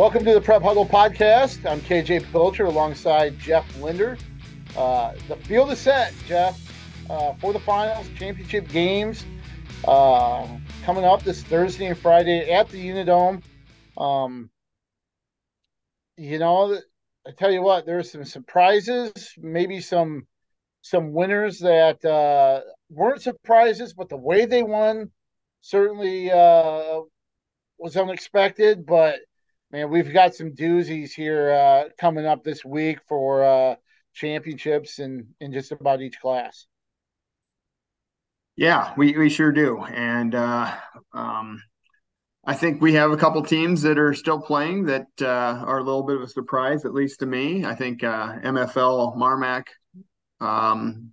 Welcome to the Prep Huddle podcast. I'm KJ Pilcher alongside Jeff Linder. Uh, the field is set, Jeff, uh, for the finals, championship games uh, coming up this Thursday and Friday at the Unidome. Um, you know, I tell you what, there's some surprises, maybe some some winners that uh, weren't surprises, but the way they won certainly uh, was unexpected. But man, we've got some doozies here uh, coming up this week for uh, championships in in just about each class. Yeah, we, we sure do, and uh, um, I think we have a couple teams that are still playing that uh, are a little bit of a surprise, at least to me. I think uh, MFL Marmac um,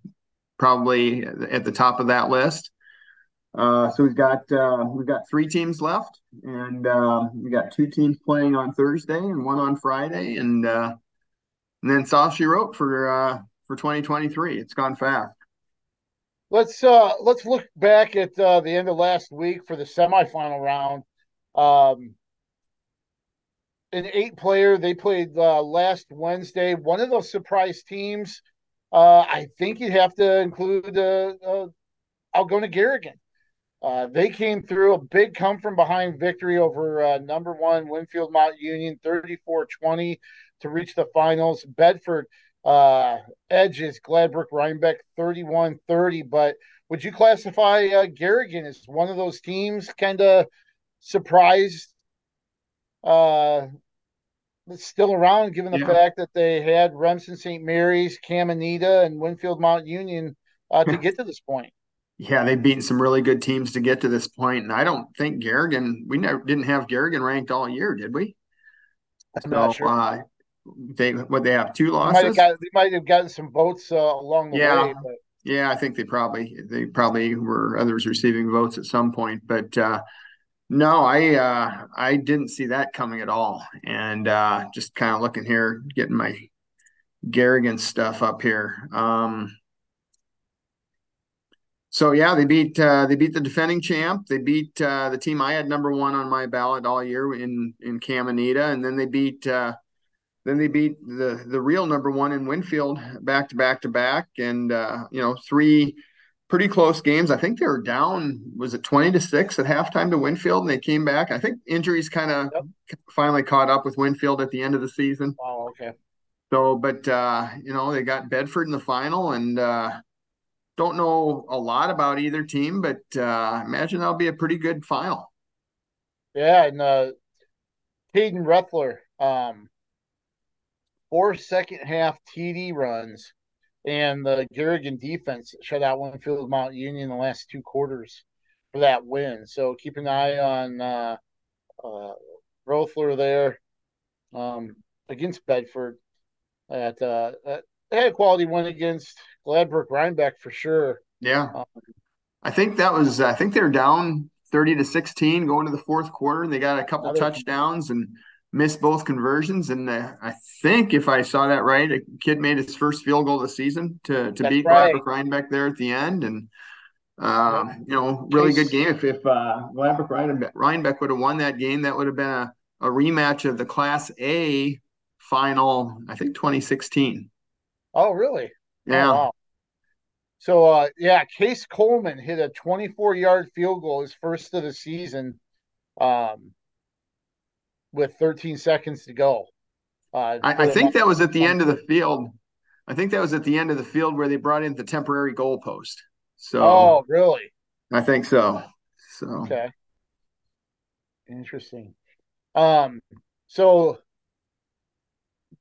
probably at the top of that list. Uh, so we've got uh, we've got three teams left, and uh, we got two teams playing on Thursday and one on Friday, and uh, and then all she wrote for uh, for 2023. It's gone fast. Let's uh, let's look back at uh, the end of last week for the semifinal round. Um, an eight player they played uh, last Wednesday. One of those surprise teams. Uh, I think you'd have to include uh, uh, Algona Garrigan. Uh, they came through a big come from behind victory over uh, number one Winfield Mount Union 34 20 to reach the finals. Bedford uh, edges Gladbrook Reinbeck 31 30. But would you classify uh, Garrigan as one of those teams kind of surprised uh, still around given the yeah. fact that they had Remsen St. Mary's, Caminita, and Winfield Mount Union uh, to get to this point? Yeah, they've beaten some really good teams to get to this point, and I don't think Garrigan. We never didn't have Garrigan ranked all year, did we? I'm so, not sure. Uh, they what they have two losses. They might have, got, they might have gotten some votes uh, along the yeah. way. But... Yeah, I think they probably they probably were others receiving votes at some point, but uh, no, I uh, I didn't see that coming at all, and uh, just kind of looking here, getting my Garrigan stuff up here. Um, so yeah, they beat uh, they beat the defending champ. They beat uh, the team I had number one on my ballot all year in in Caminita, and then they beat uh, then they beat the the real number one in Winfield back to back to back, and uh, you know three pretty close games. I think they were down was it twenty to six at halftime to Winfield, and they came back. I think injuries kind of yep. finally caught up with Winfield at the end of the season. Oh, okay. So, but uh, you know they got Bedford in the final, and uh, don't know a lot about either team, but uh, imagine that'll be a pretty good final. Yeah, and uh, Caden Rethler, um, four second half TD runs, and the Garrigan defense shut out Winfield Mount Union the last two quarters for that win. So keep an eye on uh, uh, Rethler there um, against Bedford. At, uh, had a quality win against Gladbrook Reinbeck for sure. Yeah. Um, I think that was I think they're down 30 to 16 going to the fourth quarter and they got a couple touchdowns and missed both conversions and uh, I think if I saw that right a kid made his first field goal of the season to to beat right. Gladbrook Reinbeck there at the end and um, you know, really good game. If if uh, Gladbrook Reinbeck, Reinbeck would have won that game, that would have been a, a rematch of the Class A final, I think 2016. Oh, really? Yeah. Oh, wow. So, uh, yeah, Case Coleman hit a 24 yard field goal, his first of the season, um, with 13 seconds to go. Uh, I, I think that was at the end of the field. I think that was at the end of the field where they brought in the temporary goalpost. So, oh, really? I think so. So, okay, interesting. Um, so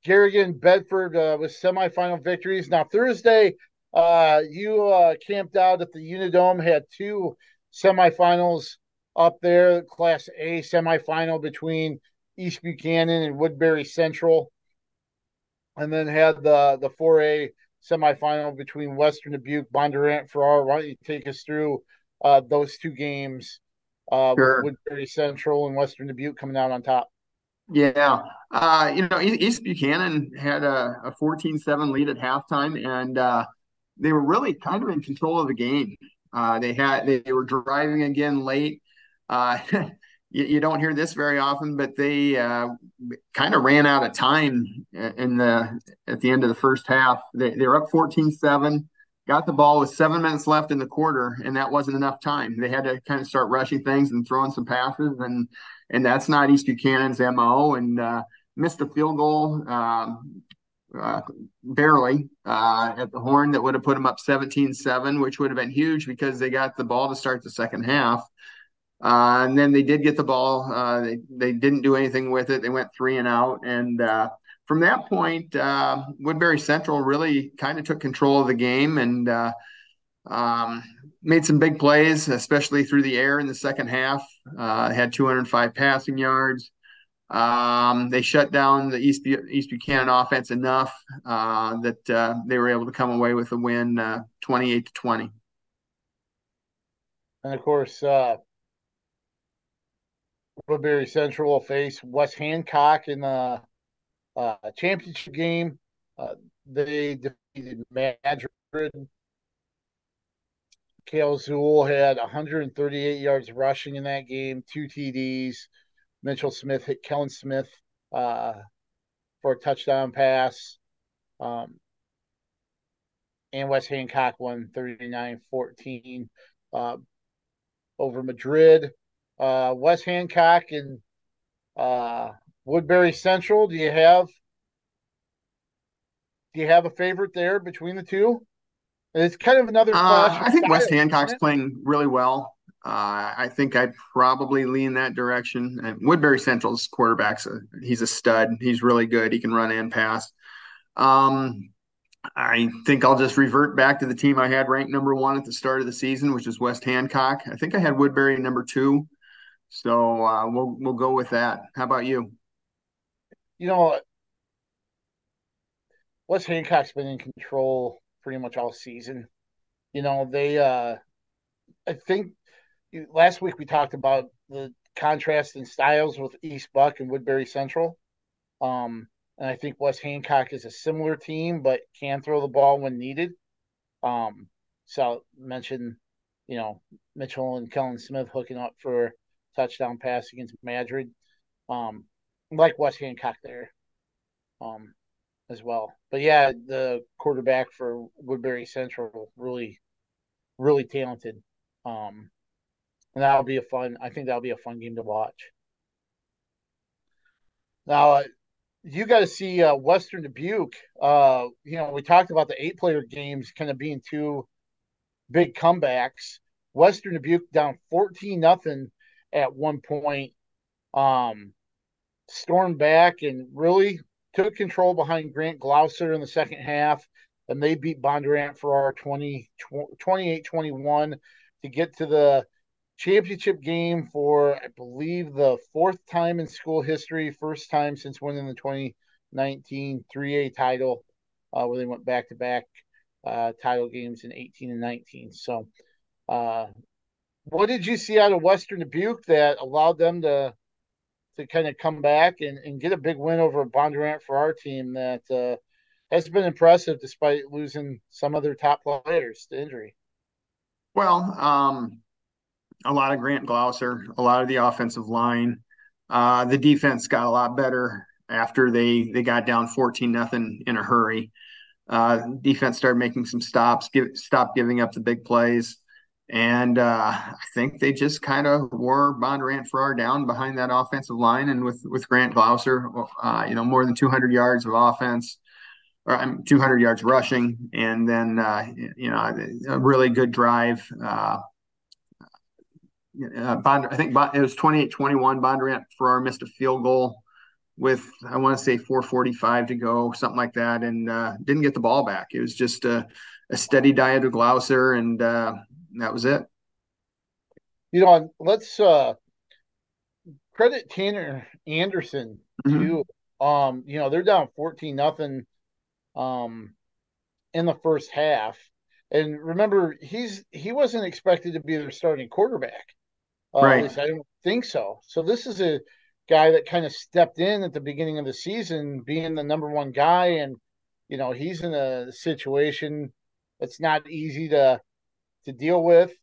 Garrigan, Bedford uh, with semifinal victories. Now Thursday, uh, you uh, camped out at the Unidome, had two semifinals up there. Class A semifinal between East Buchanan and Woodbury Central, and then had the the 4A semifinal between Western Dubuque, Bondurant, Farrar. Why don't you take us through uh, those two games uh, sure. with Woodbury Central and Western Dubuque coming out on top? Yeah. Uh, you know, East Buchanan had a, a 14-7 lead at halftime, and uh, they were really kind of in control of the game. Uh, they had they, they, were driving again late. Uh, you, you, don't hear this very often, but they uh, kind of ran out of time in the at the end of the first half. They, they were up 14-7, got the ball with seven minutes left in the quarter, and that wasn't enough time. They had to kind of start rushing things and throwing some passes, and and that's not East Buchanan's mo. And uh, missed a field goal. Um, uh, barely uh, at the horn that would have put them up 17-7 which would have been huge because they got the ball to start the second half uh, and then they did get the ball. Uh, they, they didn't do anything with it. They went three and out. And uh, from that point, Woodbury Central really kind of took control of the game and um, made some big plays, especially through the air in the second half. Had 205 passing yards. Um, they shut down the East, East Buchanan offense enough that they were able to come away with a win 28 to 20. And of course, Woodbury Central will face West Hancock in the uh, championship game. Uh, they defeated Madrid. Kale Zool had 138 yards rushing in that game, two TDs. Mitchell Smith hit Kellen Smith uh, for a touchdown pass. Um, and West Hancock won 39 14 uh, over Madrid uh, West Hancock and uh, Woodbury Central. Do you have do you have a favorite there between the two? It's kind of another. Uh, I think West Hancock's playing really well. Uh, I think I'd probably lean that direction. And Woodbury Central's quarterback's a, he's a stud. He's really good. He can run and pass. Um, I think I'll just revert back to the team I had ranked number one at the start of the season, which is West Hancock. I think I had Woodbury number two. So uh, we'll we'll go with that. How about you? You know, West Hancock's been in control pretty much all season. You know, they uh I think last week we talked about the contrast in styles with East Buck and Woodbury Central. Um and I think West Hancock is a similar team, but can throw the ball when needed. Um, so mention, you know, Mitchell and Kellen Smith hooking up for touchdown pass against Madrid. Um, like West Hancock there, um, as well. But yeah, the quarterback for Woodbury Central really, really talented. Um, and that'll be a fun. I think that'll be a fun game to watch. Now, uh, you got to see uh, Western Dubuque. Uh, you know, we talked about the eight-player games kind of being two big comebacks. Western Dubuque down fourteen nothing at one point um, stormed back and really took control behind Grant Gloucester in the second half. And they beat Bondurant Farrar 20, 28 21 to get to the championship game for, I believe, the fourth time in school history, first time since winning the 2019 3A title, uh, where they went back to back title games in 18 and 19. So, uh, what did you see out of Western Dubuque that allowed them to to kind of come back and, and get a big win over Bondurant Farrar team that uh, has been impressive despite losing some of their top players to injury? Well, um, a lot of Grant Gloucester, a lot of the offensive line. Uh, the defense got a lot better after they they got down 14 nothing in a hurry. Uh, defense started making some stops, give, stop giving up the big plays. And uh, I think they just kind of wore Bondurant Farrar down behind that offensive line, and with with Grant Gloucester, uh, you know, more than 200 yards of offense, or um, 200 yards rushing, and then uh, you know a really good drive. Uh, uh, Bond, I think it was 28-21. Bondurant Farrar missed a field goal with I want to say 4:45 to go, something like that, and uh, didn't get the ball back. It was just a, a steady diet of Gloucester and that was it. You know, let's uh credit Tanner Anderson mm-hmm. too. Um, you know, they're down 14 nothing um in the first half. And remember, he's he wasn't expected to be their starting quarterback. Uh, right. At least I don't think so. So this is a guy that kind of stepped in at the beginning of the season, being the number one guy, and you know he's in a situation that's not easy to to deal with.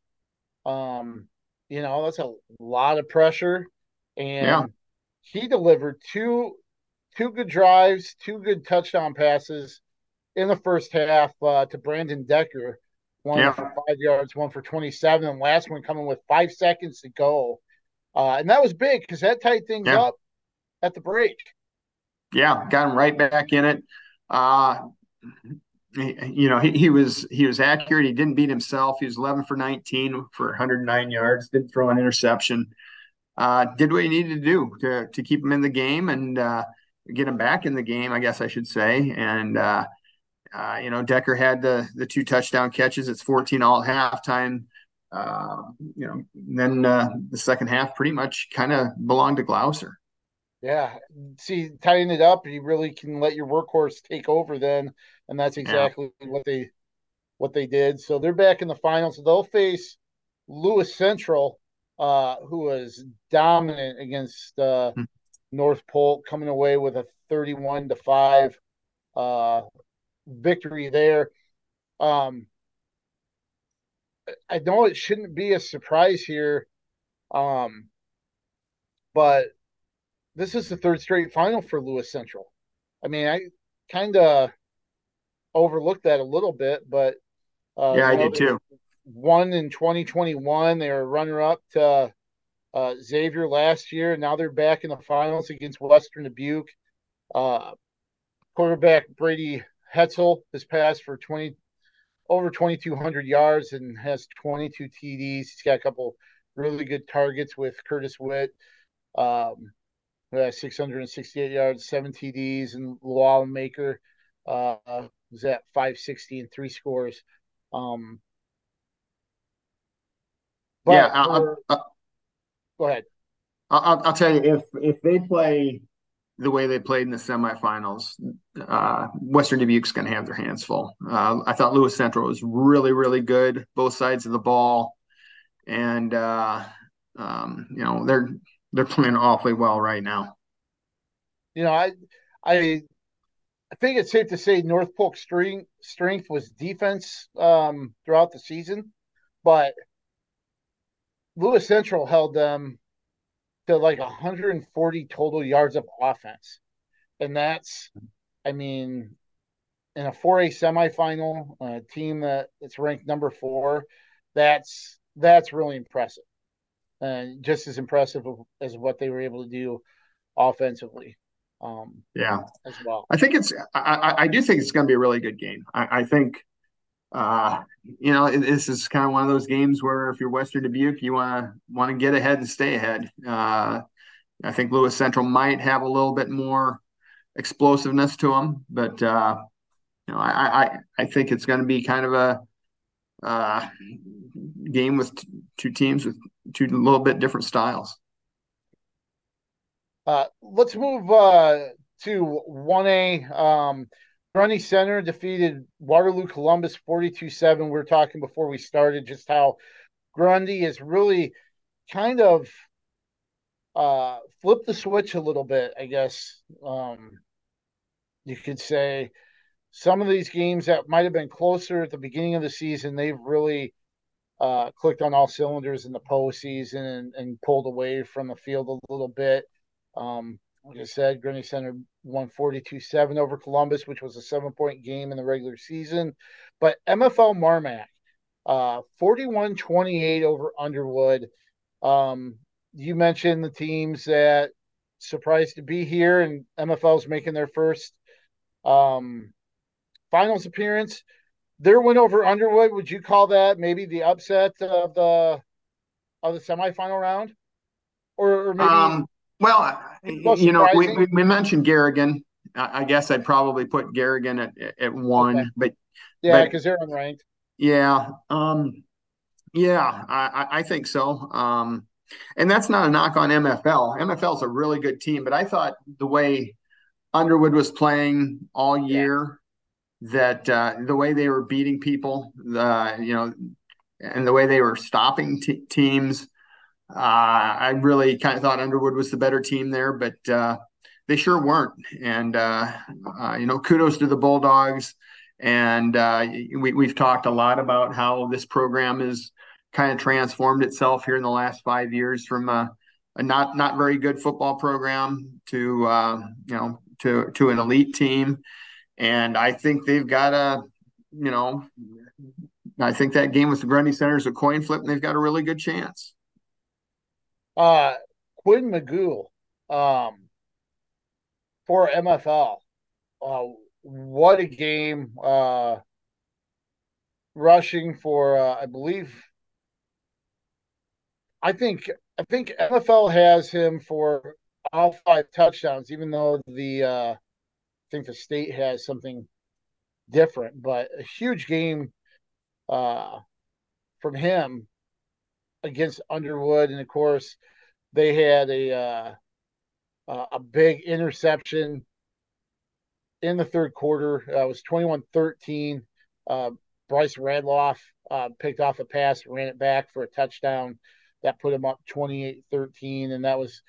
Um, you know, that's a lot of pressure. and yeah. he delivered two two good drives, two good touchdown passes in the first half uh, to Brandon Decker. One yeah. for five yards, one for 27, and last one coming with five seconds to go. Uh, and that was big because that tied things yeah. up at the break. Yeah, got him right back in it. Uh, you know, he, he was he was accurate. He didn't beat himself. He was 11 for 19 for 109 yards. Didn't throw an interception. Uh, did what he needed to do to to keep him in the game and uh, get him back in the game. I guess I should say. And uh, you know, Decker had the the two touchdown catches. It's 14 all at halftime. Uh, you know, then uh, the second half pretty much kind of belonged to Gloucester. Yeah, see, tying it up, you really can let your workhorse take over then, and that's exactly yeah. what they what they did. So they're back in the finals. They'll face Lewis Central, uh, who was dominant against uh, hmm. North Polk, coming away with a thirty-one to five uh, victory there. Um, I know it shouldn't be a surprise here, um, but this is the third straight final for Lewis Central. I mean, I kind of overlooked that a little bit, but uh, yeah, I did too. One in 2021, they were runner up to uh, Xavier last year. Now they're back in the finals against Western Dubuque. Uh, quarterback Brady Hetzel has passed for 20 over 2,200 yards and has 22 TDs. He's got a couple really good targets with Curtis Witt. Um, uh, 668 yards, seven TDs, and Llewellyn Maker uh, was at 560 and three scores. Um, yeah, I'll, I'll, go ahead. I'll, I'll, tell you if if they play the way they played in the semifinals, uh, Western Dubuque's going to have their hands full. Uh, I thought Lewis Central was really, really good, both sides of the ball, and uh, um, you know they're they're playing awfully well right now. You know, I I I think it's safe to say North Polk strength strength was defense um, throughout the season, but Lewis Central held them to like 140 total yards of offense, and that's, I mean, in a 4A semifinal, a team that it's ranked number four, that's that's really impressive and just as impressive as what they were able to do offensively. Um, yeah, as well. I think it's. I, I do think it's going to be a really good game. I, I think, uh, you know, this is kind of one of those games where if you're Western Dubuque, you want to want to get ahead and stay ahead. Uh, I think Lewis Central might have a little bit more explosiveness to them, but uh, you know, I, I I think it's going to be kind of a uh, game with t- two teams with two little bit different styles. Uh, let's move uh, to 1A. Um, Grundy Center defeated Waterloo Columbus 42 7. We were talking before we started just how Grundy is really kind of uh, flipped the switch a little bit, I guess. Um, you could say some of these games that might have been closer at the beginning of the season, they've really uh, clicked on all cylinders in the postseason and, and pulled away from the field a little bit. Um, like I said, Grundy Center won 42 7 over Columbus, which was a seven point game in the regular season. But MFL Marmac, uh, 41 uh, 28 over Underwood. Um, you mentioned the teams that surprised to be here, and MFL's making their first um, finals appearance. Their win over Underwood, would you call that maybe the upset of the of the semifinal round? Or, or maybe um, well, you know, we, we mentioned Garrigan. I guess I'd probably put Garrigan at at one, okay. but yeah, because they're unranked. Yeah, um, yeah, I, I think so. Um, and that's not a knock on MFL. MFL is a really good team, but I thought the way Underwood was playing all year, yeah. that uh, the way they were beating people, uh, you know, and the way they were stopping t- teams, uh, I really kind of thought Underwood was the better team there, but uh, they sure weren't. And uh, uh, you know, kudos to the Bulldogs. And uh, we, we've talked a lot about how this program has kind of transformed itself here in the last five years from a a not not very good football program to uh, you know to to an elite team, and I think they've got a you know I think that game with the Grundy Center is a coin flip, and they've got a really good chance. Uh, Quinn McGough, um, for MFL, uh, what a game! Uh, rushing for, uh, I believe, I think I think MFL has him for all five touchdowns, even though the uh, I think the state has something different. But a huge game uh, from him against Underwood, and of course they had a uh, a big interception in the third quarter. Uh, it was 21-13. Uh, Bryce Radloff uh, picked off a pass, ran it back for a touchdown that put him up 28-13 and that was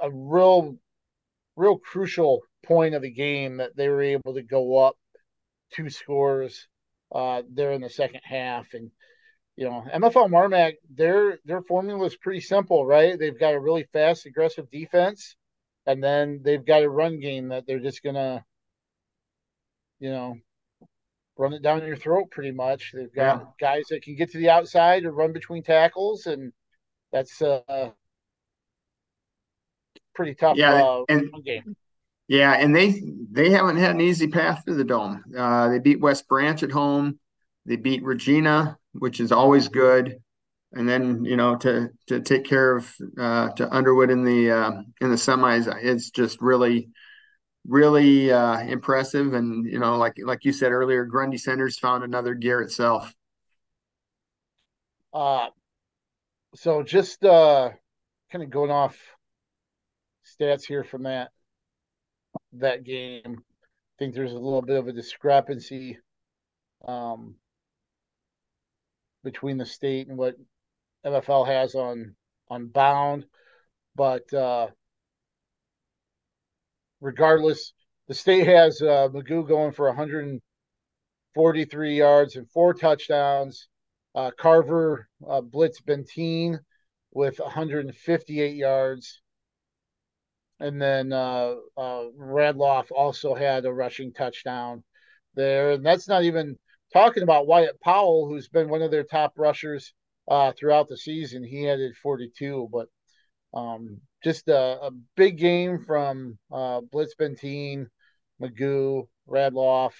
a real real crucial point of the game that they were able to go up two scores uh, there in the second half. And you know, MFL Marmac, their their formula is pretty simple, right? They've got a really fast, aggressive defense, and then they've got a run game that they're just gonna, you know, run it down your throat pretty much. They've got yeah. guys that can get to the outside or run between tackles, and that's uh pretty tough. Yeah, uh, and game. Yeah, and they they haven't had an easy path to the dome. Uh, they beat West Branch at home. They beat Regina, which is always good. And then you know to to take care of uh, to Underwood in the uh, in the semis, it's just really really uh, impressive. And you know, like like you said earlier, Grundy Centers found another gear itself. Uh, so just uh, kind of going off stats here from that that game. I think there's a little bit of a discrepancy um, between the state and what MFL has on on bound, but uh, regardless, the state has uh, McGough going for 143 yards and four touchdowns. Uh, Carver uh, Blitz Benteen with 158 yards. And then uh, uh, Radloff also had a rushing touchdown there, and that's not even talking about Wyatt Powell, who's been one of their top rushers uh, throughout the season. He added 42, but um, just a, a, big game from uh, Blitz Benteen, McGough, Radloff,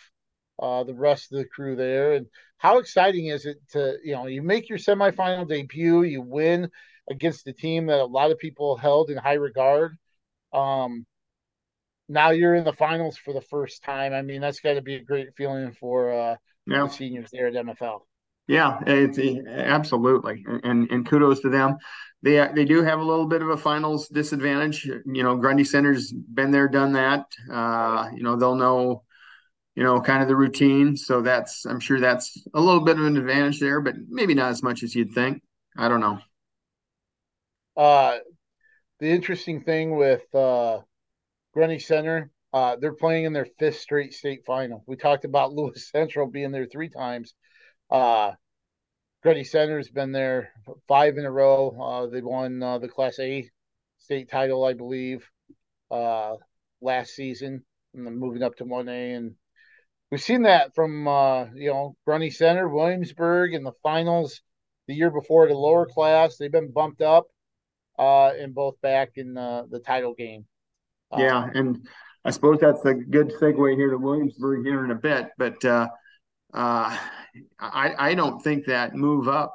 uh, the rest of the crew there. And how exciting is it to, you know, you make your semifinal debut, you win against the team that a lot of people held in high regard um, now you're in the finals for the first time. I mean, that's got to be a great feeling for uh, yeah. seniors there at MFL. Yeah, it's absolutely, and and kudos to them. They they do have a little bit of a finals disadvantage. You know, Grundy Center's been there, done that. Uh, you know, they'll know, you know, kind of the routine. So that's I'm sure that's a little bit of an advantage there, but maybe not as much as you'd think. I don't know. Uh, the interesting thing with uh, Grundy Center, uh, they're playing in their fifth straight state final. We talked about Lewis Central being there three times. Uh, Grundy Center's been there five in a row. Uh, they won uh, the Class A state title, I believe, uh, last season, and then moving up to one A. And we've seen that from uh, you know Grundy Center, Williamsburg in the finals the year before the lower class. They've been bumped up uh, and both back in the, the title game. Yeah, um, and I suppose that's a good segue here to Williamsburg here in a bit. But uh, uh, I, I don't think that move up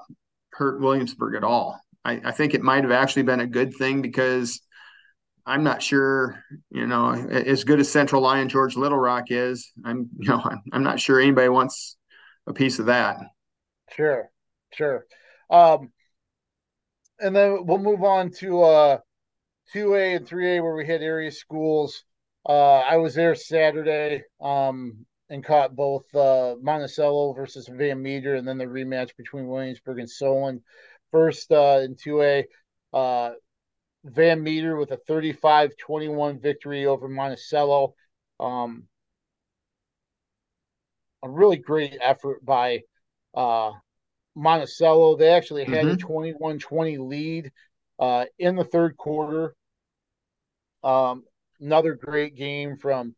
hurt Williamsburg at all. I, I think it might have actually been a good thing because I'm not sure, you know, as good as Central Lyon George Little Rock is, I'm, you know, I'm, I'm not sure anybody wants a piece of that. Sure, sure. Um, and then we'll move on to uh 2A and 3A where we had area schools. Uh I was there Saturday um and caught both uh Monticello versus Van Meter and then the rematch between Williamsburg and Solon. First uh in 2A uh Van Meter with a 35-21 victory over Monticello. Um a really great effort by uh Monticello. They actually had mm-hmm. a 21 20 lead uh, in the third quarter. Um, another great game from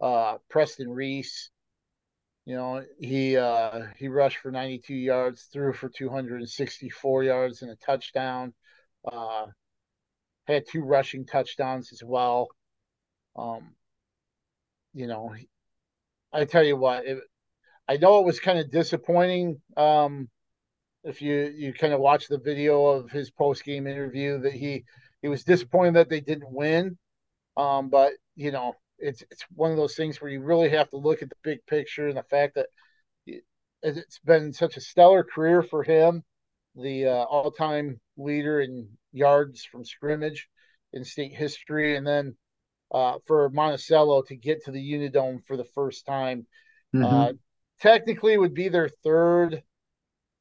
uh, Preston Reese. You know, he uh, he rushed for 92 yards, threw for 264 yards and a touchdown. Uh, had two rushing touchdowns as well. Um, you know, I tell you what, it, I know it was kind of disappointing. Um, if you you kind of watch the video of his post game interview, that he he was disappointed that they didn't win. Um, but you know, it's it's one of those things where you really have to look at the big picture and the fact that it's been such a stellar career for him, the uh, all time leader in yards from scrimmage in state history, and then uh, for Monticello to get to the Unidome for the first time. Mm-hmm. Uh, technically, would be their third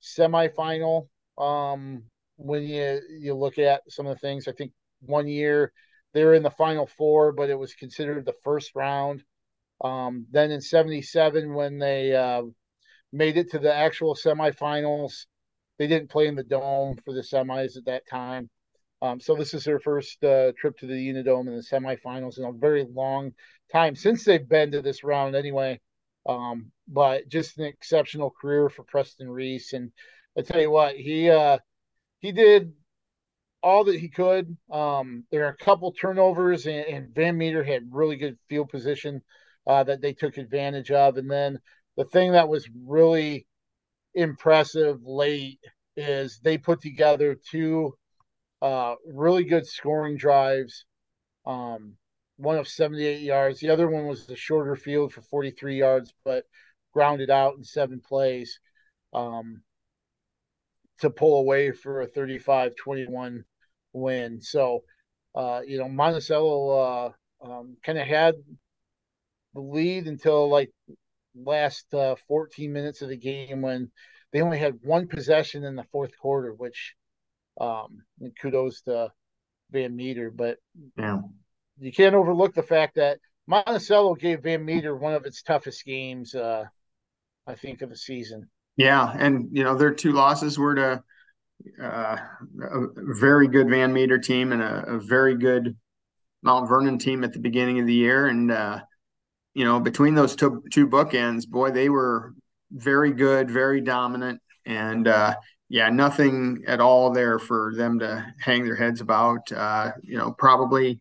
semifinal. Um, when you you look at some of the things, I think one year they were in the final four, but it was considered the first round. Um, then in '77, when they uh, made it to the actual semifinals, they didn't play in the dome for the semis at that time. Um, so this is their first uh, trip to the Unidome in the semifinals in a very long time since they've been to this round anyway. Um, but just an exceptional career for Preston Reese, and I tell you what, he uh, he did all that he could. Um, there are a couple turnovers, and, and, Van Meter had really good field position uh, that they took advantage of. And then the thing that was really impressive late is they put together two uh, really good scoring drives. Um, one of 78 yards. The other one was the shorter field for 43 yards, but grounded out in seven plays um, to pull away for a 35 21 win. So, uh, you know, Monticello uh, um, kind of had the lead until like last uh, 14 minutes of the game when they only had one possession in the fourth quarter, which um, kudos to Van Meter, but yeah, you can't overlook the fact that Monticello gave Van Meter one of its toughest games, uh, I think, of the season. Yeah, and you know their two losses were to uh, a very good Van Meter team and a, a, very good Mount Vernon team at the beginning of the year, and uh, you know between those two, two bookends, boy, they were very good, very dominant, and uh, yeah, nothing at all there for them to hang their heads about. Uh, you know, probably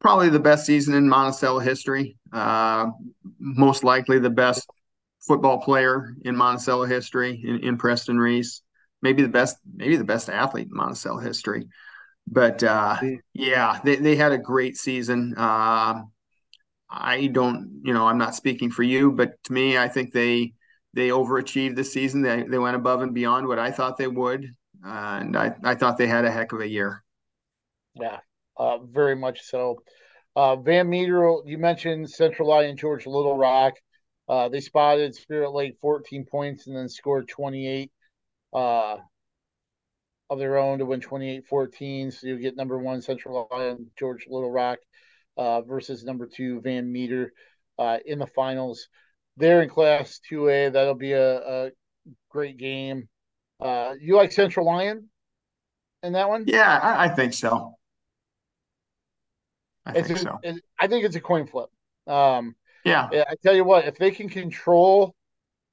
probably the best season in Monticello history. Uh, most likely the best football player in Monticello history in, in, Preston Reese. Maybe the best, maybe the best athlete in Monticello history. But uh, yeah, they, they had a great season. Uh, I don't, you know, I'm not speaking for you, but to me, I think they they overachieved this season. They they went above and beyond what I thought they would, uh, and I I thought they had a heck of a year. Yeah, uh, very much so. Uh, Van Meter, you mentioned Central Lyon George Little Rock. Uh, they spotted Spirit Lake 14 points and then scored 28 uh, of their own to win 28 14. So you get number one Central Lyon George Little Rock uh, versus number two Van Meter uh, in the finals they're in Class 2A. That'll be a, a great game. Uh, you like Central Lyon in that one? Yeah, I, I think so. I it's think a, so. It, I think it's a coin flip. Um, yeah. I tell you what, if they can control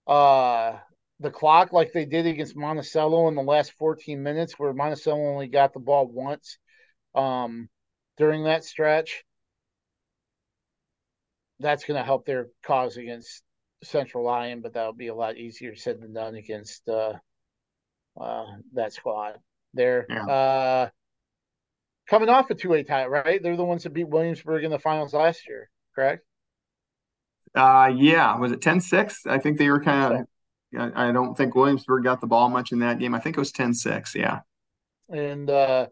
uh, the clock like they did against Monticello in the last 14 minutes, where Monticello only got the ball once um, during that stretch, that's going to help their cause against Central Lyon, but that'll be a lot easier said than done against uh, uh, that squad. They're yeah. uh, coming off a two A tie, right? They're the ones that beat Williamsburg in the finals last year, correct? Uh, yeah. Was it 10-6? I think they were kind of. I don't think Williamsburg got the ball much in that game. I think it was 10-6, Yeah. And uh,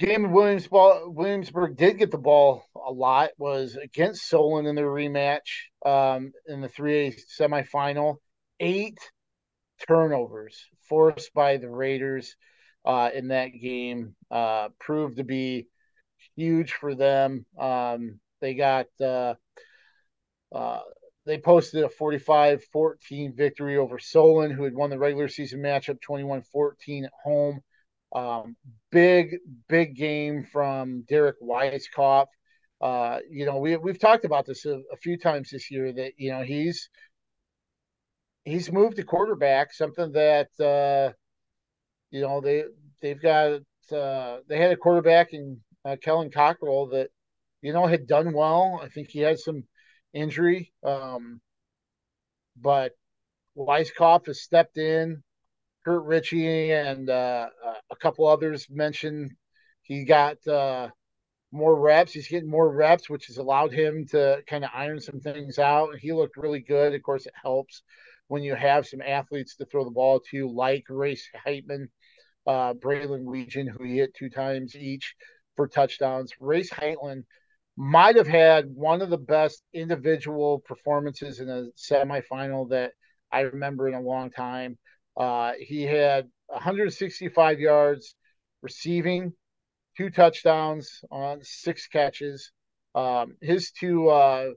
game Williams Williamsburg did get the ball a lot was against Solon in their rematch um, in the 3A semifinal. Eight turnovers forced by the Raiders uh, in that game uh, proved to be huge for them. Um, they got uh, uh they posted a 45-14 victory over Solon, who had won the regular season matchup 21-14 at home. Um, big, big game from Derek Weiskopf. Uh, you know, we we've talked about this a, a, few times this year that you know he's he's moved to quarterback, something that uh, you know they they've got uh, they had a quarterback in uh, Kellen Cockrell that you know had done well. I think he had some injury, um, but Weiskopf has stepped in. Kurt Ritchie and uh, a couple others mentioned he got uh, more reps. He's getting more reps, which has allowed him to kind of iron some things out. He looked really good. Of course, it helps when you have some athletes to throw the ball to, like Race Heitman, uh, Braylon Weegen, who he hit two times each for touchdowns. Race Heitman might have had one of the best individual performances in a semifinal that I remember in a long time. Uh, he had 165 yards receiving, two touchdowns on six catches. Um, his two, uh,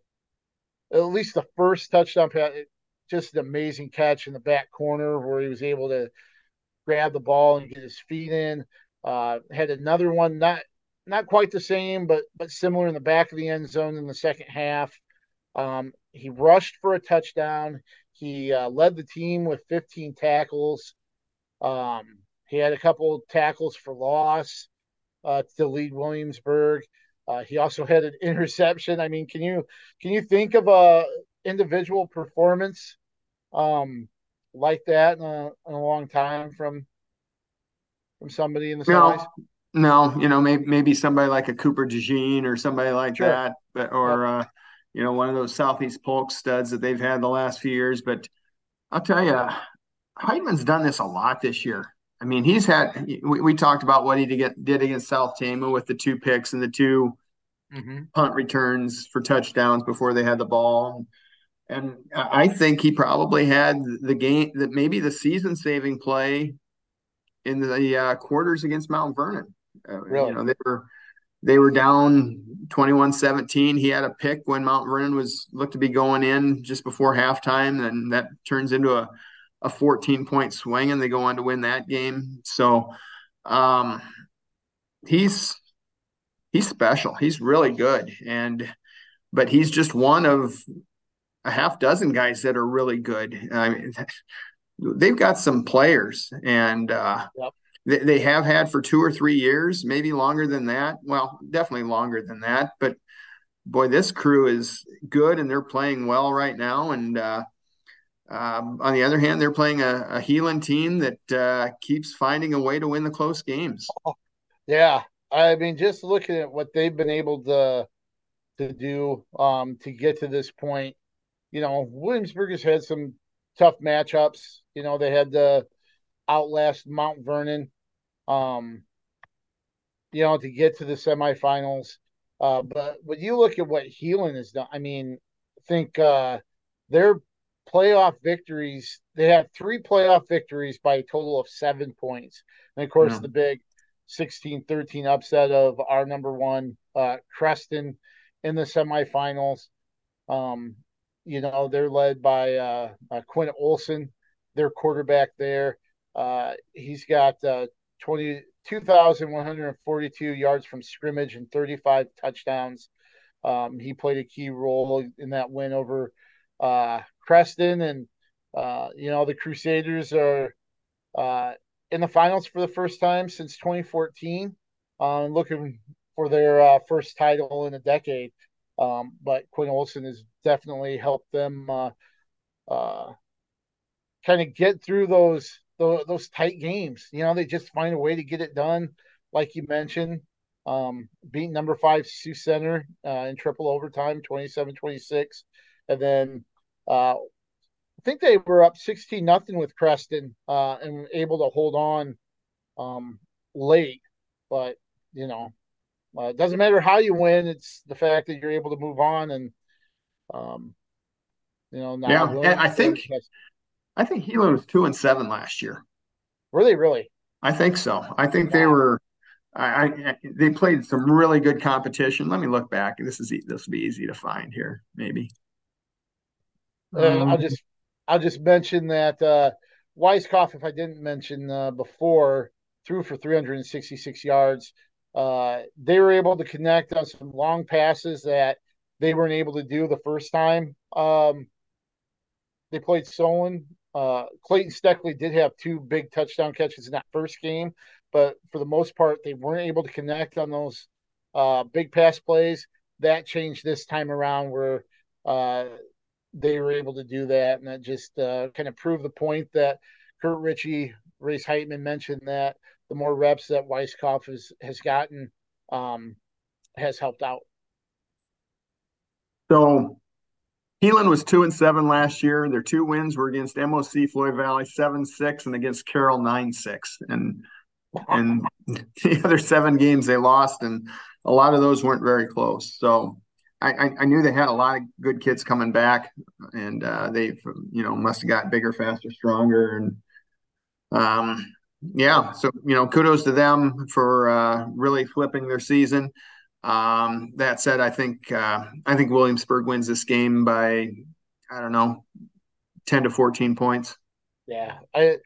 at least the first touchdown, pass, just an amazing catch in the back corner where he was able to grab the ball and get his feet in. Uh, had another one, not not quite the same, but but similar in the back of the end zone in the second half. Um, he rushed for a touchdown. He uh, led the team with 15 tackles. Um, he had a couple tackles for loss uh, to lead Williamsburg. Uh, he also had an interception. I mean, can you can you think of a individual performance um, like that in a, in a long time from from somebody in the no, size? No, you know, maybe maybe somebody like a Cooper DeJean or somebody like sure. that, but or yep. uh, you know, one of those Southeast Polk studs that they've had the last few years. But I'll tell you, Heitman's done this a lot this year. I mean, he's had. We, we talked about what he did, get, did against South Tama with the two picks and the 2 mm-hmm. punt returns for touchdowns before they had the ball. And I think he probably had the game that maybe the season saving play in the uh, quarters against Mount Vernon. Uh, really? You know, they were they were down 21-17. He had a pick when Mount Vernon was looked to be going in just before halftime, and that turns into a a 14 point swing, and they go on to win that game. So, um, he's he's special. He's really good, and but he's just one of a half dozen guys that are really good. I mean, they've got some players, and uh, yep. They, they have had for two or three years, maybe longer than that. Well, definitely longer than that. But boy, this crew is good, and they're playing well right now. And uh, um, on the other hand, they're playing a, a team that uh, keeps finding a way to win the close games. Yeah, I mean, just looking at what they've been able to to do um, to get to this point you know, Williamsburg has had some tough matchups. You know, they had to outlast Mount Vernon, um, you know, to get to the semifinals. Uh, but when you look at what Heelan has done, I mean, I think uh, their playoff victories, they have three playoff victories by a total of seven points. And of course, yeah. the big 16 13 upset of our number one, uh, Creston, in the semifinals. Um, you know, they're led by uh, uh, Quinn Olson, their quarterback there. Uh, he's got uh, 20, 2,142 yards from scrimmage and 35 touchdowns. Um, he played a key role in that win over uh, Creston. And, uh, you know, the Crusaders are uh, in the finals for the first time since 2014, uh, looking for their uh, first title in a decade. Um, but Quinn Olson has definitely helped them uh, kind of get through those, those, those tight games. You know, they just find a way to get it done, like you mentioned. Um, beat number five Sioux Center uh, in triple overtime, 27-26. and then uh, I think they were up sixteen nothing with Creston uh, and able to hold on um, late, but you know uh, it doesn't matter how you win; it's the fact that you're able to move on and, um, you know. yeah, and I think I think Heelan was two and seven last year. Were they really? I think so. I think they were. I, I, they played some really good competition. Let me look back. This is this will be easy to find here, maybe. Uh, um, I'll just I'll just mention that uh, Weiskopf, if I didn't mention uh, before, threw for 366 yards. Uh, they were able to connect on some long passes that they weren't able to do the first time. Um, they played Solon. Uh, Clayton Steckley did have two big touchdown catches in that first game, but for the most part, they weren't able to connect on those uh, big pass plays. That changed this time around where uh, they were able to do that, and that just uh, kind of proved the point that Kurt Ritchie, Race Heitman mentioned that the more reps that Weiskopf has has gotten um, has helped out. So Heelan was two and seven last year. Their two wins were against MOC Floyd Valley seven six and against Carroll nine six. And and the other seven games they lost, and a lot of those weren't very close. So I, I knew they had a lot of good kids coming back, and uh, they you know must have got bigger, faster, stronger, and um, yeah. So you know, kudos to them for uh, really flipping their season. Um, that said, I think uh, I think Williamsburg wins this game by I don't know, ten to fourteen points. Yeah, I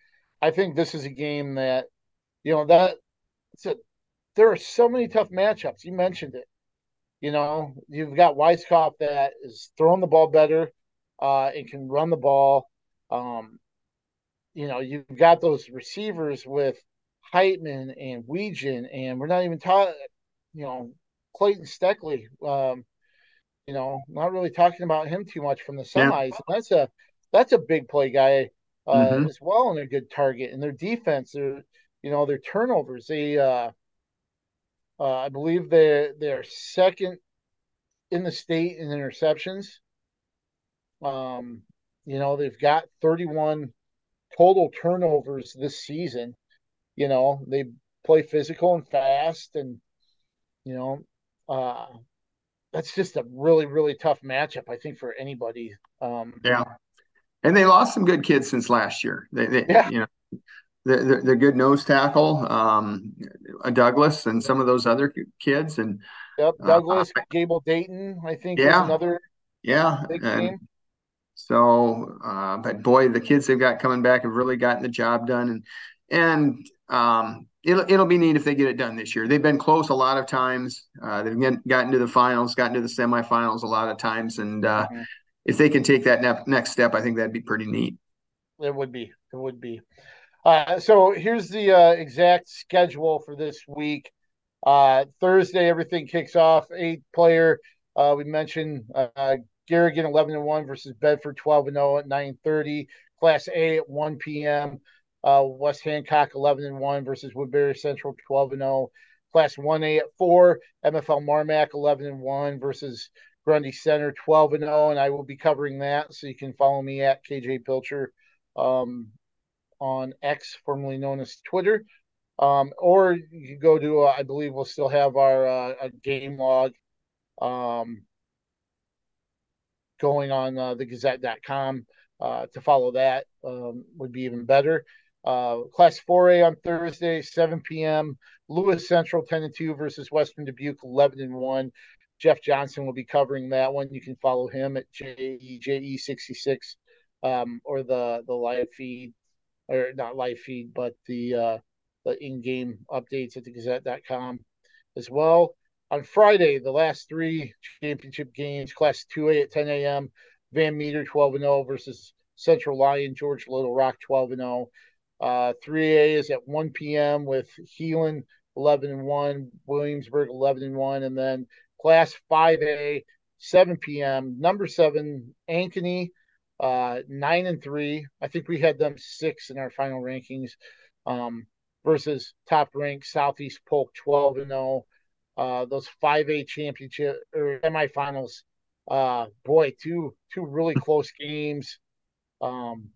I think this is a game that you know that a, there are so many tough matchups. You mentioned it. You know, you've got Weiskopf that is throwing the ball better uh, and can run the ball. Um, you know, you've got those receivers with Heitman and Weegen, and we're not even talking, you know, Clayton Steckley. Um, you know, not really talking about him too much from the semis. Yeah. That's a that's a big play guy uh, mm-hmm. as well, and a good target. And their defense, their you know, their turnovers. They, uh, uh, I believe they they're second in the state in interceptions. Um, you know, they've got 31 total turnovers this season. You know, they play physical and fast, and you know, uh, that's just a really, really tough matchup. I think for anybody. Um, yeah, and they lost some good kids since last year. They, they yeah. you know, the, the, good nose tackle, um, Douglas, and some of those other kids, and yep, uh, Douglas, uh, Gable Dayton, I think, yeah, another yeah, and, So, uh, but boy, the kids they've got coming back have really gotten the job done, and and um, it'll it'll be neat if they get it done this year. They've been close a lot of times. Uh, they've get, gotten to the finals, gotten to the semifinals a lot of times, and uh, mm-hmm. if they can take that ne- next step, I think that'd be pretty neat. It would be. It would be. Uh, so here's the uh, exact schedule for this week. Uh, Thursday, everything kicks off. Eight player. Uh, we mentioned uh, Garrigan 11 and 1 versus Bedford 12 and 0 at 9:30. Class A at 1 p.m. Uh, West Hancock 11 and 1 versus Woodbury Central 12 and 0. Class 1A at 4. MFL Marmac 11 and 1 versus Grundy Center 12 and 0. And I will be covering that, so you can follow me at KJ Pilcher. Um, on X, formerly known as Twitter. Um, or you can go to, uh, I believe we'll still have our uh, game log um, going on uh, Gazette.com uh, to follow that um, would be even better. Uh, class 4A on Thursday, 7 p.m. Lewis Central 10 and 2 versus Western Dubuque 11 and 1. Jeff Johnson will be covering that one. You can follow him at JEJE66 um, or the the live feed or not live feed, but the uh, the in-game updates at the Gazette.com as well. On Friday, the last three championship games, Class 2A at 10 a.m. Van Meter 12 and 0 versus Central Lyon, George Little Rock 12 and 0. Uh, 3A is at 1 p.m. with Heelan 11 and 1, Williamsburg 11 and 1, and then Class 5A 7 p.m. Number seven Ankeny uh, nine and three. I think we had them six in our final rankings. Um, versus top ranked Southeast Polk 12 and 0. Uh, those 5A championship or semifinals. Uh, boy, two two really close games. Um,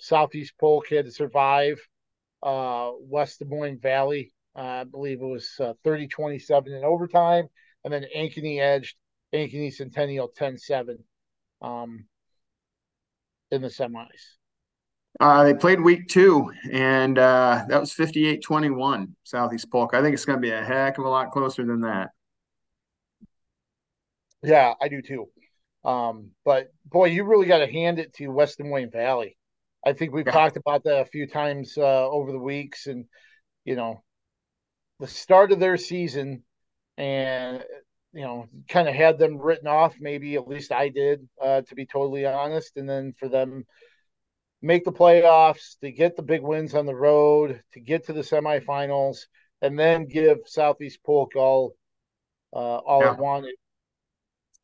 Southeast Polk had to survive. Uh, West Des Moines Valley, uh, I believe it was uh, 30 27 in overtime. And then Ankeny edged Ankeny Centennial 10 7. Um, in the semis? Uh, they played week two, and uh, that was 58 21 Southeast Polk. I think it's going to be a heck of a lot closer than that. Yeah, I do too. Um, but boy, you really got to hand it to West Des Moines Valley. I think we've yeah. talked about that a few times uh, over the weeks, and you know, the start of their season and you know, kind of had them written off. Maybe at least I did, uh, to be totally honest. And then for them make the playoffs, to get the big wins on the road, to get to the semifinals, and then give Southeast Polk all uh, all yeah. it wanted,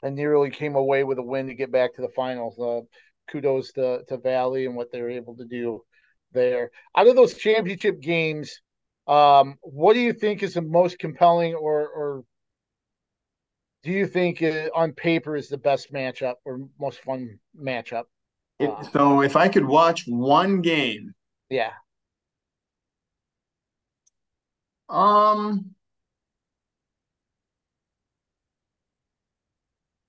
and nearly came away with a win to get back to the finals. Uh, kudos to to Valley and what they were able to do there. Out of those championship games, um, what do you think is the most compelling or or do you think it, on paper is the best matchup or most fun matchup? Uh, so if I could watch one game, yeah. Um.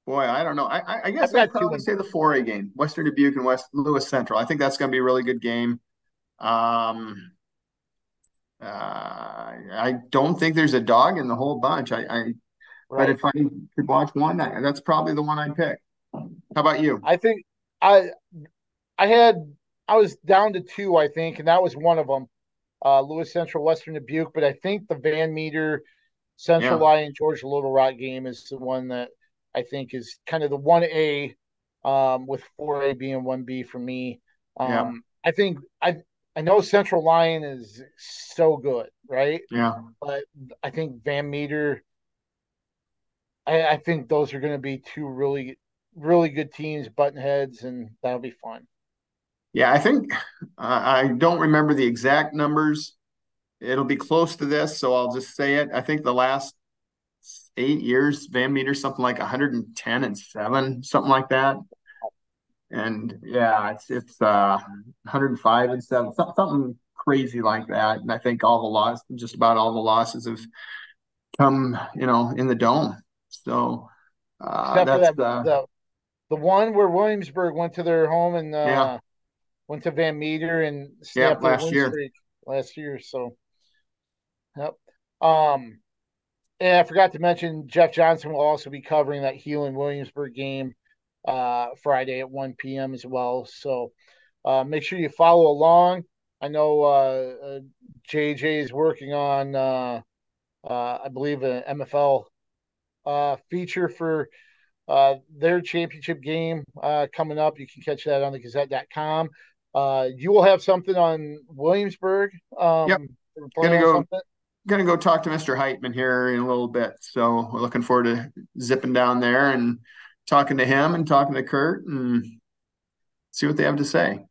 Boy, I don't know. I I guess I'd probably say the 4A game, Western Dubuque and West Lewis Central. I think that's going to be a really good game. Um, uh, I don't think there's a dog in the whole bunch. I, I Right. But if I could watch one, that's probably the one I'd pick. How about you? I think I I had I was down to two, I think, and that was one of them. Uh, Lewis Central, Western Dubuque, but I think the Van Meter Central yeah. Lyon George Little Rock game is the one that I think is kind of the one A, um, with four A being one B for me. Um, yeah. I think I I know Central Lyon is so good, right? Yeah. But I think Van Meter I, I think those are going to be two really, really good teams, button heads, and that'll be fun. Yeah, I think uh, I don't remember the exact numbers. It'll be close to this, so I'll just say it. I think the last eight years, Van Meter something like 110 and seven, something like that. And yeah, it's it's uh 105 and seven, something crazy like that. And I think all the losses, just about all the losses, have come, you know, in the dome. So uh, that's that, the, the, the one where Williamsburg went to their home and uh, yeah. went to Van Meter and yeah, last year. last year. So, yep. Um, and I forgot to mention Jeff Johnson will also be covering that Heelan Williamsburg game uh, Friday at 1 p.m. as well. So uh, make sure you follow along. I know uh, JJ uh, is working on, uh, uh, I believe, an MFL uh, feature for uh, their championship game uh, coming up. You can catch that on the Gazette.com. Uh, you will have something on Williamsburg. Um, yep. Gonna go. Something? Gonna go talk to Mr. Heitman here in a little bit. So we're looking forward to zipping down there and talking to him and talking to Kurt and see what they have to say.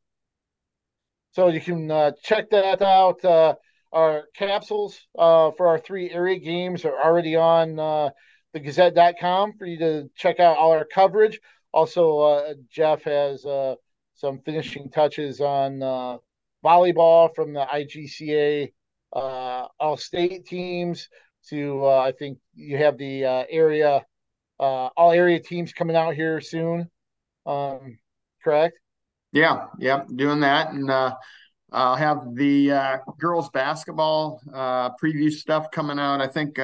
So you can uh, check that out. Uh, our capsules uh, for our three area games are already on uh, thegazette.com for you to check out all our coverage. Also, uh, Jeff has uh, some finishing touches on uh, volleyball from the IGCA uh, all state teams to uh, I think you have the uh, area all area teams coming out here soon. Um, correct? Yeah, yeah, doing that and I'll have the girls basketball preview stuff coming out. I think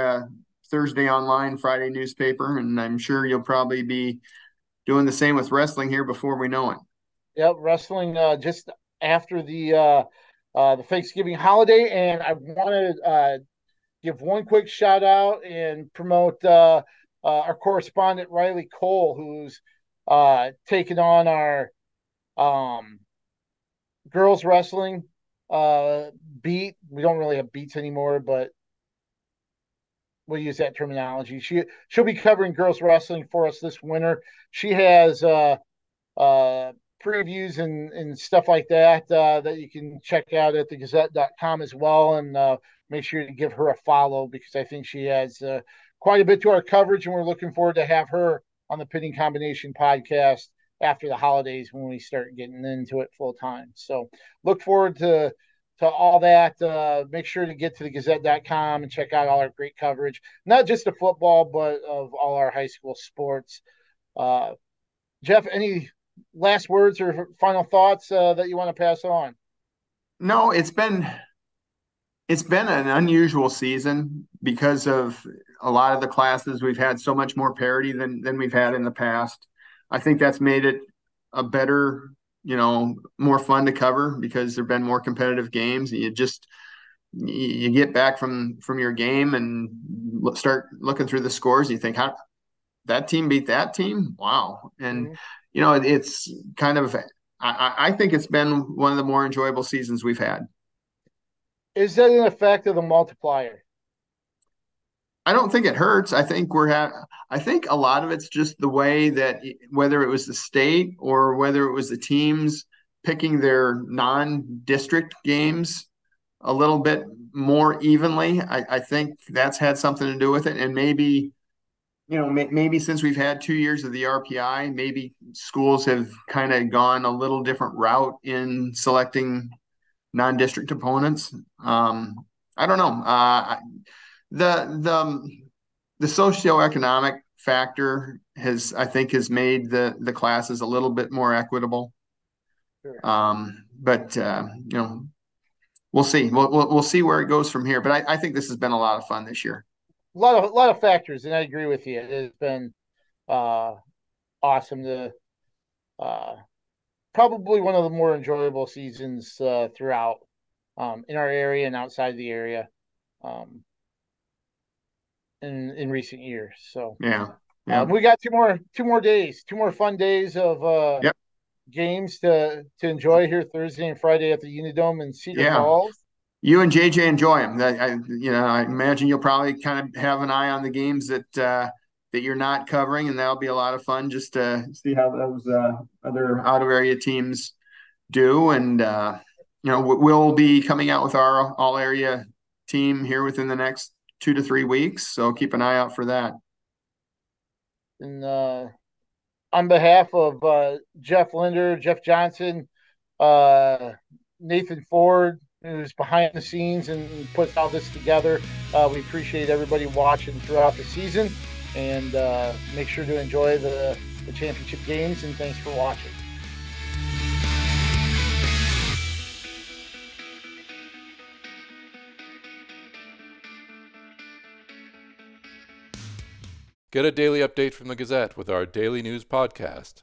Thursday online, Friday newspaper, and I'm sure you'll probably be doing the same with wrestling here before we know it. Yep, wrestling uh, just after the uh, uh, the Thanksgiving holiday, and I want to uh, give one quick shout out and promote uh, uh, our correspondent Riley Cole, who's uh, taking on our um, girls wrestling uh, beat. We don't really have beats anymore, but we'll use that terminology. She she'll be covering girls wrestling for us this winter. She has uh, uh, previews and, and stuff like that uh, that you can check out at thegazette.com as well. And uh, make sure to give her a follow because I think she has uh, quite a bit to our coverage, and we're looking forward to have her on the Pinning Combination podcast after the holidays when we start getting into it full time. So look forward to to all that. Uh, make sure to get to the gazette.com and check out all our great coverage, not just of football, but of all our high school sports. Uh, Jeff, any last words or final thoughts uh, that you want to pass on? No, it's been it's been an unusual season because of a lot of the classes we've had so much more parity than than we've had in the past. I think that's made it a better you know more fun to cover because there've been more competitive games and you just you get back from from your game and start looking through the scores. You think, how that team beat that team? Wow! And mm-hmm. you know, it's kind of. I, I think it's been one of the more enjoyable seasons we've had. Is that an effect of the multiplier? I don't think it hurts. I think we're ha- I think a lot of it's just the way that whether it was the state or whether it was the teams picking their non-district games a little bit more evenly. I, I think that's had something to do with it, and maybe you know maybe since we've had two years of the RPI, maybe schools have kind of gone a little different route in selecting non-district opponents. Um, I don't know. Uh, the the the socioeconomic factor has I think has made the the classes a little bit more equitable. Sure. Um, but uh, you know, we'll see. We'll, we'll, we'll see where it goes from here. But I, I think this has been a lot of fun this year. A lot of a lot of factors, and I agree with you. It has been uh, awesome to uh, probably one of the more enjoyable seasons uh, throughout um, in our area and outside the area um, in in recent years. So yeah, yeah. Um, we got two more two more days, two more fun days of uh, yep games to to enjoy here Thursday and Friday at the Unidome in Cedar yeah. Falls. You and JJ enjoy them. I, you know, I imagine you'll probably kind of have an eye on the games that uh, that you're not covering, and that'll be a lot of fun just to see how those uh, other out of area teams do. And uh, you know, we'll be coming out with our all area team here within the next two to three weeks. So keep an eye out for that. And uh, on behalf of uh, Jeff Linder, Jeff Johnson, uh, Nathan Ford, who's behind the scenes and puts all this together. Uh, we appreciate everybody watching throughout the season and uh, make sure to enjoy the, the championship games. And thanks for watching. Get a daily update from the Gazette with our daily news podcast.